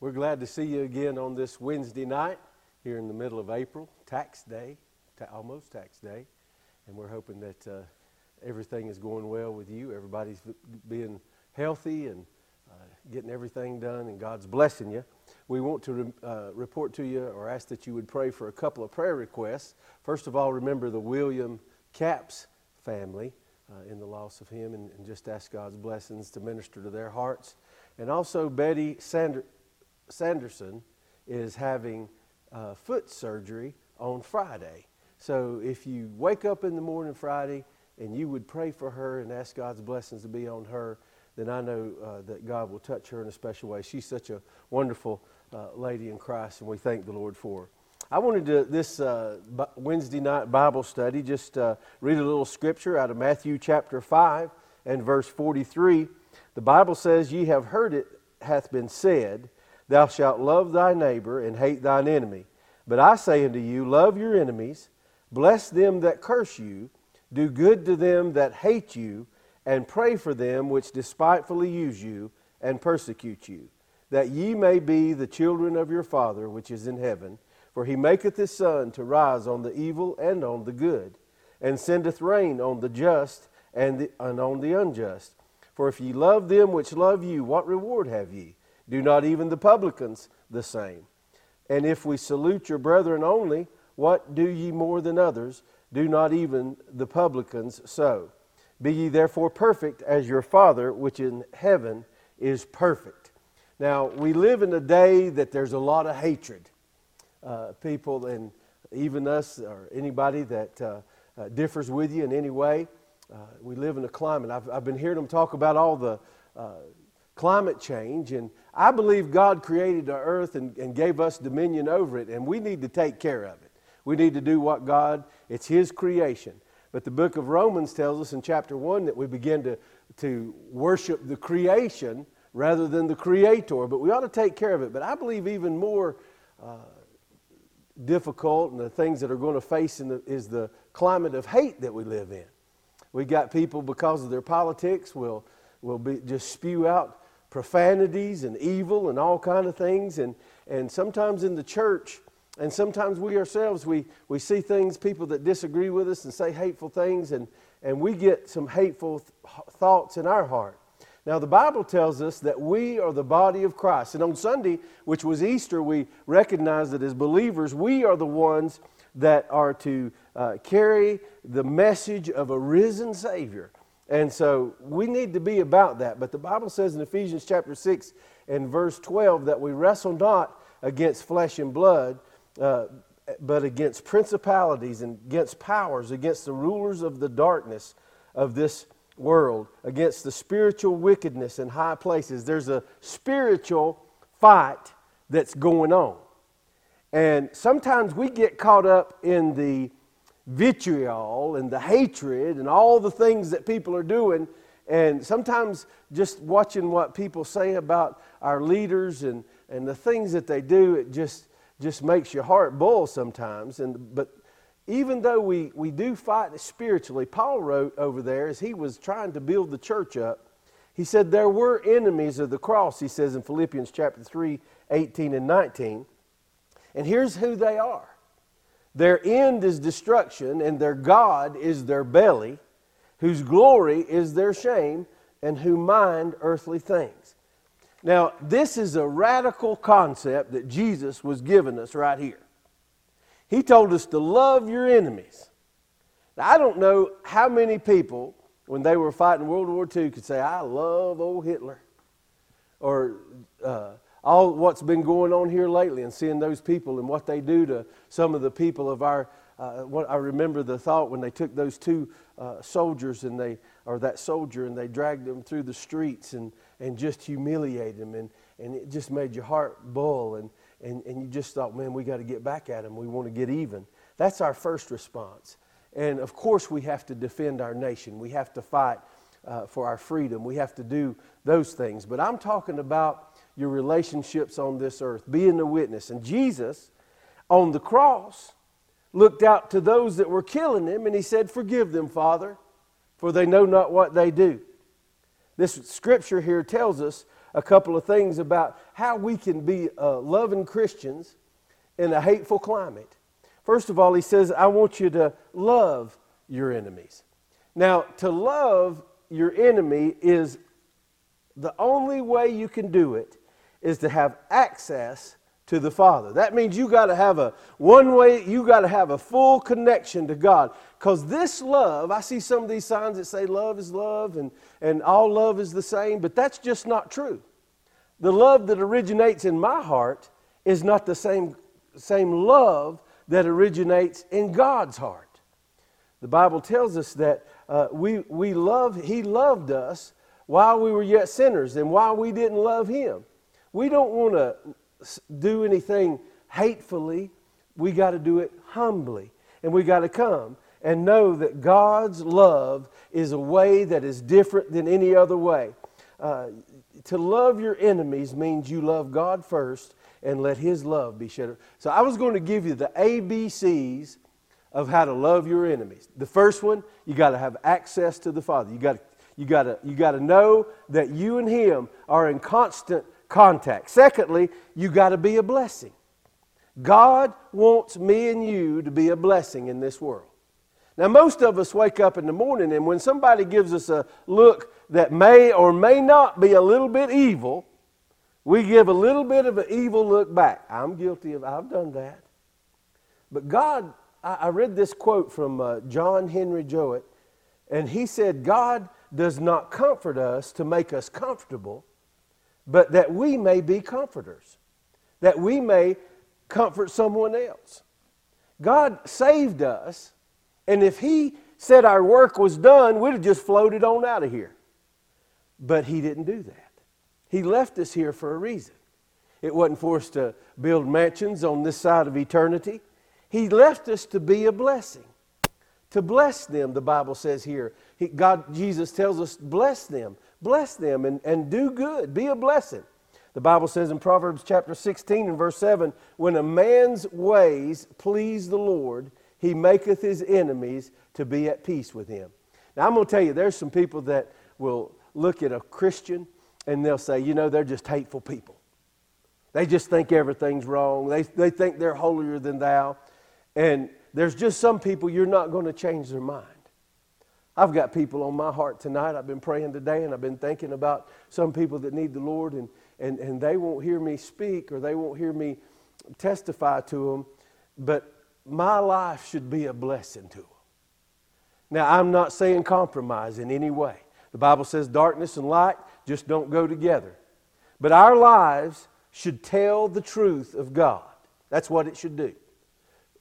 We're glad to see you again on this Wednesday night here in the middle of April, tax day, ta- almost tax day. And we're hoping that uh, everything is going well with you. Everybody's being healthy and uh, getting everything done, and God's blessing you. We want to re- uh, report to you or ask that you would pray for a couple of prayer requests. First of all, remember the William Capps family uh, in the loss of him, and, and just ask God's blessings to minister to their hearts. And also, Betty Sander- Sanderson is having uh, foot surgery on Friday. So if you wake up in the morning Friday and you would pray for her and ask God's blessings to be on her, then I know uh, that God will touch her in a special way. She's such a wonderful uh, lady in Christ, and we thank the Lord for her. I wanted to, this uh, Wednesday night Bible study, just uh, read a little scripture out of Matthew chapter 5 and verse 43. The Bible says, Ye have heard it hath been said, Thou shalt love thy neighbor and hate thine enemy. But I say unto you, Love your enemies, bless them that curse you, do good to them that hate you, and pray for them which despitefully use you and persecute you, that ye may be the children of your Father which is in heaven. For he maketh his sun to rise on the evil and on the good, and sendeth rain on the just and, the, and on the unjust. For if ye love them which love you, what reward have ye? Do not even the publicans the same? And if we salute your brethren only, what do ye more than others? Do not even the publicans so? Be ye therefore perfect as your Father which in heaven is perfect. Now, we live in a day that there's a lot of hatred. Uh, people, and even us or anybody that uh, uh, differs with you in any way, uh, we live in a climate. I've, I've, been hearing them talk about all the uh, climate change, and I believe God created the earth and, and gave us dominion over it, and we need to take care of it. We need to do what God, it's His creation. But the book of Romans tells us in chapter 1 that we begin to, to worship the creation rather than the creator. But we ought to take care of it. But I believe even more uh, difficult and the things that are going to face the, is the climate of hate that we live in. We got people, because of their politics, will, will be, just spew out profanities and evil and all kind of things. And, and sometimes in the church, and sometimes we ourselves, we, we see things, people that disagree with us and say hateful things, and, and we get some hateful th- thoughts in our heart. Now, the Bible tells us that we are the body of Christ. And on Sunday, which was Easter, we recognize that as believers, we are the ones that are to uh, carry the message of a risen Savior. And so we need to be about that. But the Bible says in Ephesians chapter 6 and verse 12 that we wrestle not against flesh and blood, uh, but against principalities and against powers, against the rulers of the darkness of this world, against the spiritual wickedness in high places. There's a spiritual fight that's going on. And sometimes we get caught up in the vitriol and the hatred and all the things that people are doing. And sometimes just watching what people say about our leaders and, and the things that they do, it just, just makes your heart boil sometimes. And, but even though we, we do fight spiritually, Paul wrote over there as he was trying to build the church up, he said there were enemies of the cross, he says in Philippians chapter 3, 18 and 19. And here's who they are their end is destruction, and their God is their belly, whose glory is their shame, and who mind earthly things. Now, this is a radical concept that Jesus was giving us right here. He told us to love your enemies. Now, I don't know how many people, when they were fighting World War II, could say, I love old Hitler. Or, uh, all what's been going on here lately and seeing those people and what they do to some of the people of our uh, what I remember the thought when they took those two uh, soldiers and they or that soldier and they dragged them through the streets and, and just humiliated them and, and it just made your heart boil and, and, and you just thought man we got to get back at them we want to get even. That's our first response. And of course we have to defend our nation. We have to fight uh, for our freedom. We have to do those things. But i'm talking about your relationships on this earth, being a witness. And Jesus, on the cross, looked out to those that were killing him and he said, Forgive them, Father, for they know not what they do. This scripture here tells us a couple of things about how we can be uh, loving Christians in a hateful climate. First of all, he says, I want you to love your enemies. Now, to love your enemy is the only way you can do it is to have access to the Father. That means you got to have a one way, you got to have a full connection to God. Because this love, I see some of these signs that say love is love and, and all love is the same, but that's just not true. The love that originates in my heart is not the same, same love that originates in God's heart. The Bible tells us that uh, we, we love, He loved us while we were yet sinners and while we didn't love Him. We don't want to do anything hatefully. We got to do it humbly. And we got to come and know that God's love is a way that is different than any other way. Uh, to love your enemies means you love God first and let His love be shed. So I was going to give you the ABCs of how to love your enemies. The first one, you got to have access to the Father. You got you got to, you got to know that you and Him are in constant contact. Secondly, you got to be a blessing. God wants me and you to be a blessing in this world. Now, most of us wake up in the morning, and when somebody gives us a look that may or may not be a little bit evil, we give a little bit of an evil look back. I'm guilty of, I've done that. But God, I, I read this quote from uh, John Henry Jowett, and he said, God does not comfort us to make us comfortable, but that we may be comforters, that we may comfort someone else. God saved us, and if He said our work was done, we'd have just floated on out of here. But He didn't do that. He left us here for a reason. It wasn't for us to build mansions on this side of eternity. He left us to be a blessing, to bless them, the Bible says here. He, God, Jesus tells us, bless them, bless them and, and do good, be a blessing. The Bible says in Proverbs chapter 16 and verse 7 when a man's ways please the Lord, he maketh his enemies to be at peace with him. Now, I'm going to tell you, there's some people that will look at a Christian and they'll say, you know, they're just hateful people. They just think everything's wrong. They, they think they're holier than thou. And there's just some people you're not going to change their mind. I've got people on my heart tonight. I've been praying today and I've been thinking about some people that need the Lord and, and, and they won't hear me speak or they won't hear me testify to them. But my life should be a blessing to them. Now, I'm not saying compromise in any way. The Bible says darkness and light just don't go together. But our lives should tell the truth of God. That's what it should do.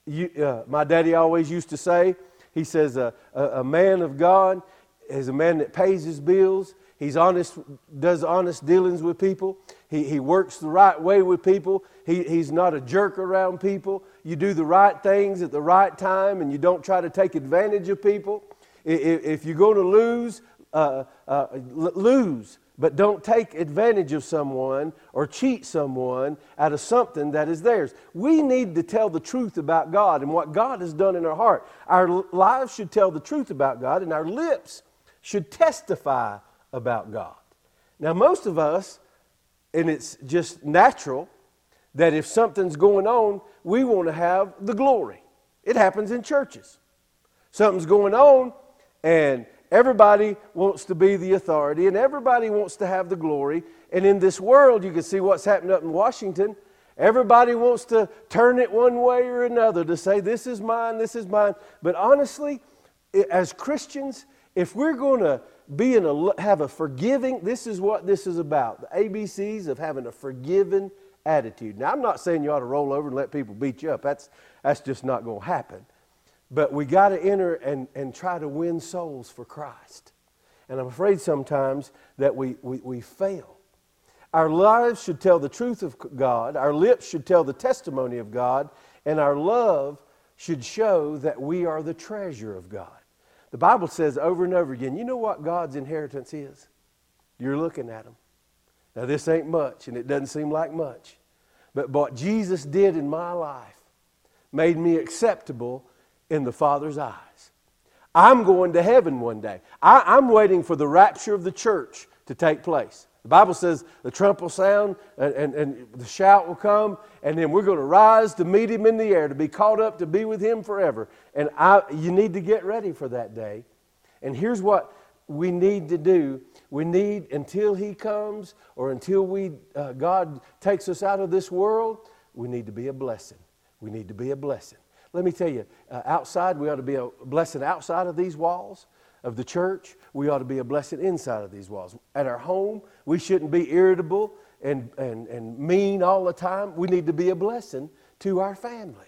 You, uh, my daddy always used to say, he says, a, a, a man of God is a man that pays his bills. He's honest, does honest dealings with people. He, he works the right way with people. He, he's not a jerk around people. You do the right things at the right time and you don't try to take advantage of people. If, you're going to lose, uh, uh, lose but don't take advantage of someone or cheat someone out of something that is theirs. We need to tell the truth about God and what God has done in our heart. Our lives should tell the truth about God, and our lips should testify about God. Now, most of us, and it's just natural, that if something's going on, we want to have the glory. It happens in churches. Something's going on, and Everybody wants to be the authority and everybody wants to have the glory. And in this world, you can see what's happened up in Washington. Everybody wants to turn it one way or another to say, this is mine, this is mine. But honestly, as Christians, if we're going to be in a, have a forgiving, this is what this is about the ABCs of having a forgiving attitude. Now, I'm not saying you ought to roll over and let people beat you up, that's, that's just not going to happen. But we got to enter and, and try to win souls for Christ. And I'm afraid sometimes that we, we, we fail. Our lives should tell the truth of God, our lips should tell the testimony of God, and our love should show that we are the treasure of God. The Bible says over and over again, you know what God's inheritance is? You're looking at Him. Now, this ain't much, and it doesn't seem like much. But what Jesus did in my life made me acceptable in the Father's eyes. I'm going to heaven one day. I, am waiting for the rapture of the church to take place. The Bible says the trump will sound and, and, and, the shout will come, and then we're going to rise to meet him in the air, to be caught up, to be with him forever. And I, you need to get ready for that day. And here's what we need to do we need, until he comes or until we, uh, God takes us out of this world, we need to be a blessing. We need to be a blessing. Let me tell you, uh, outside, we ought to be a blessing outside of these walls of the church. We ought to be a blessing inside of these walls. At our home, we shouldn't be irritable and, and, and mean all the time. We need to be a blessing to our family.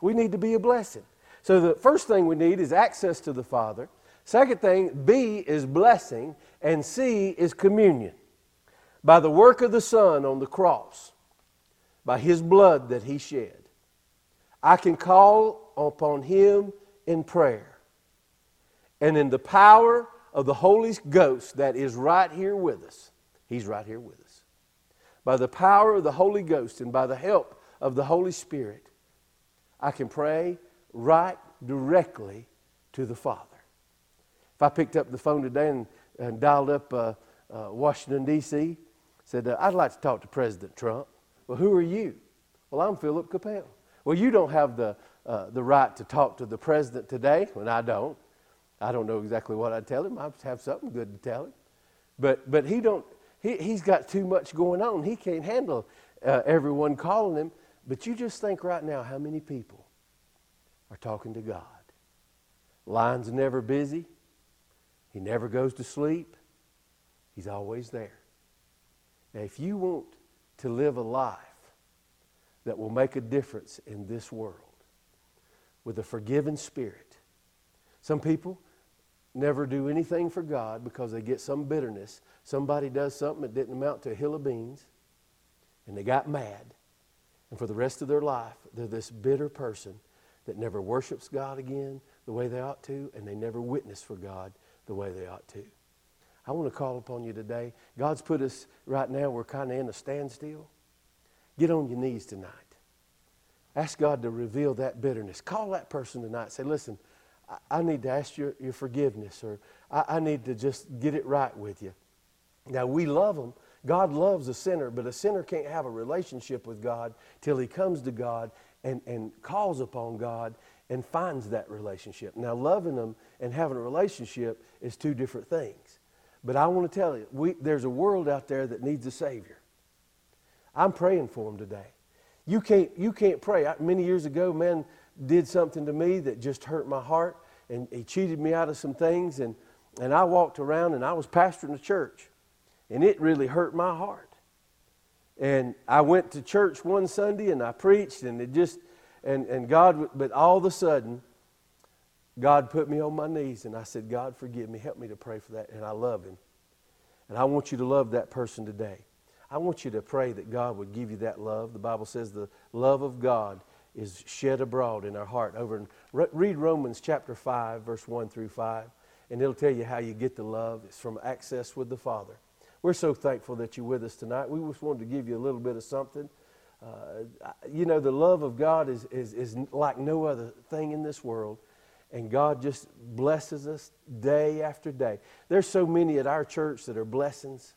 We need to be a blessing. So, the first thing we need is access to the Father. Second thing, B is blessing, and C is communion. By the work of the Son on the cross, by His blood that He shed, I can call upon Him in prayer. And in the power of the Holy Ghost that is right here with us, He's right here with us. By the power of the Holy Ghost and by the help of the Holy Spirit, I can pray right directly to the Father. If I picked up the phone today and, and dialed up uh, uh, Washington, D.C., said, uh, I'd like to talk to President Trump. Well, who are you? Well, I'm Philip Capel. Well, you don't have the, uh, the right to talk to the president today. Well, I don't. I don't know exactly what I'd tell him. I have something good to tell him. But, but he don't, he, he's got too much going on. He can't handle uh, everyone calling him. But you just think right now how many people are talking to God. Lines never busy. He never goes to sleep. He's always there. Now, if you want to live a life that will make a difference in this world with a forgiven spirit, some people never do anything for God because they get some bitterness. Somebody does something that didn't amount to a hill of beans, and they got mad. And for the rest of their life, they're this bitter person that never worships God again the way they ought to, and they never witness for God the way they ought to. I want to call upon you today. God's put us right now, we're kind of in a standstill. Get on your knees tonight. Ask God to reveal that bitterness. Call that person tonight. Say, listen, I, I need to ask your, your forgiveness, or I, I need to just get it right with you. Now, we love them. God loves a sinner, but a sinner can't have a relationship with God till he comes to God and, and calls upon God and finds that relationship. Now, loving them and having a relationship is two different things. But I want to tell you, we, there's a world out there that needs a Savior. I'm praying for them today. You can't, you can't pray. I, many years ago, man did something to me that just hurt my heart, and he cheated me out of some things, and, and I walked around and I was pastoring a church, and it really hurt my heart. And I went to church one Sunday and I preached, and it just, and, and God, but all of a sudden, God put me on my knees and I said, God, forgive me. Help me to pray for that. And I love him. And I want you to love that person today. I want you to pray that God would give you that love. The Bible says the love of God is shed abroad in our heart. Over read Romans chapter 5, verse 1 through 5, and it'll tell you how you get the love. It's from access with the Father. We're so thankful that you're with us tonight. We just wanted to give you a little bit of something. Uh, you know, the love of God is, is, is like no other thing in this world. And God just blesses us day after day. There's so many at our church that are blessings.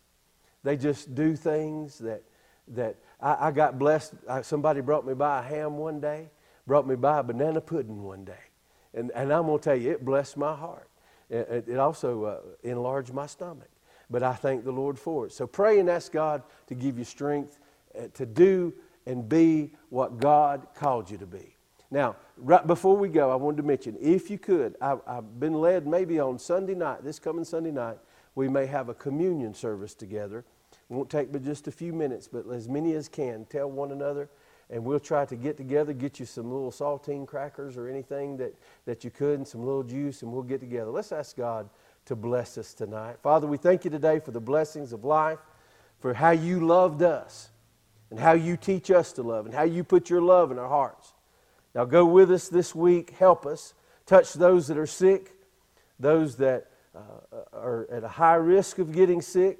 They just do things that, that I, I got blessed. I, somebody brought me by a ham one day, brought me by a banana pudding one day. And, and I'm going to tell you, it blessed my heart. It, it also uh, enlarged my stomach. But I thank the Lord for it. So pray and ask God to give you strength uh, to do and be what God called you to be. Now, right before we go, I wanted to mention if you could, I, have been led maybe on Sunday night, this coming Sunday night, we may have a communion service together. It won't take but just a few minutes, but as many as can, tell one another, and we'll try to get together, get you some little saltine crackers or anything that, that you could, and some little juice, and we'll get together. Let's ask God to bless us tonight. Father, we thank you today for the blessings of life, for how you loved us and how you teach us to love and how you put your love in our hearts. Now go with us this week. Help us. Touch those that are sick, those that uh, are at a high risk of getting sick.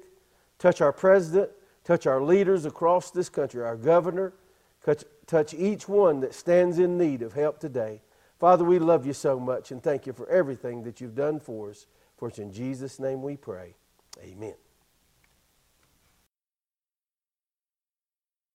Touch our president. Touch our leaders across this country, our governor. Touch, touch each one that stands in need of help today. Father, we love you so much and thank you for everything that you've done for us. For it's in Jesus' name we pray. Amen.